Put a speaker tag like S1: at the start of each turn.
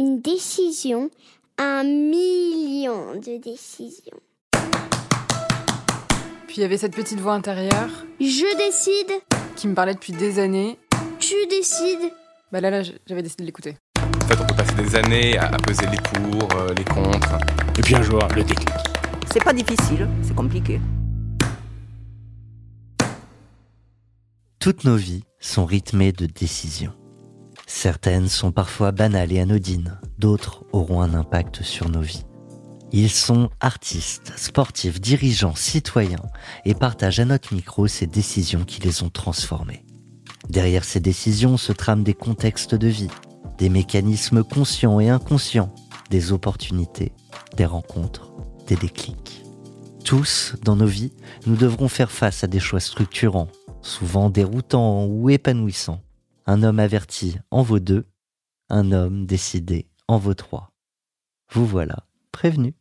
S1: une décision, un million de décisions.
S2: Puis il y avait cette petite voix intérieure
S1: Je décide,
S2: qui me parlait depuis des années.
S1: tu décides.
S2: Bah là, là, j'avais décidé de l'écouter.
S3: En fait, on peut passer des années à, peser les pour, euh, les contre.
S4: Et puis un jour, le déclic.
S5: C'est pas difficile, c'est compliqué.
S6: Toutes nos vies sont rythmées de décisions. Certaines sont parfois banales et anodines, d'autres auront un impact sur nos vies. Ils sont artistes, sportifs, dirigeants, citoyens et partagent à notre micro ces décisions qui les ont transformés. Derrière ces décisions se trament des contextes de vie, des mécanismes conscients et inconscients, des opportunités, des rencontres, des déclics. Tous, dans nos vies, nous devrons faire face à des choix structurants, souvent déroutants ou épanouissants. Un homme averti en vaut deux, un homme décidé en vaut trois. Vous voilà prévenu.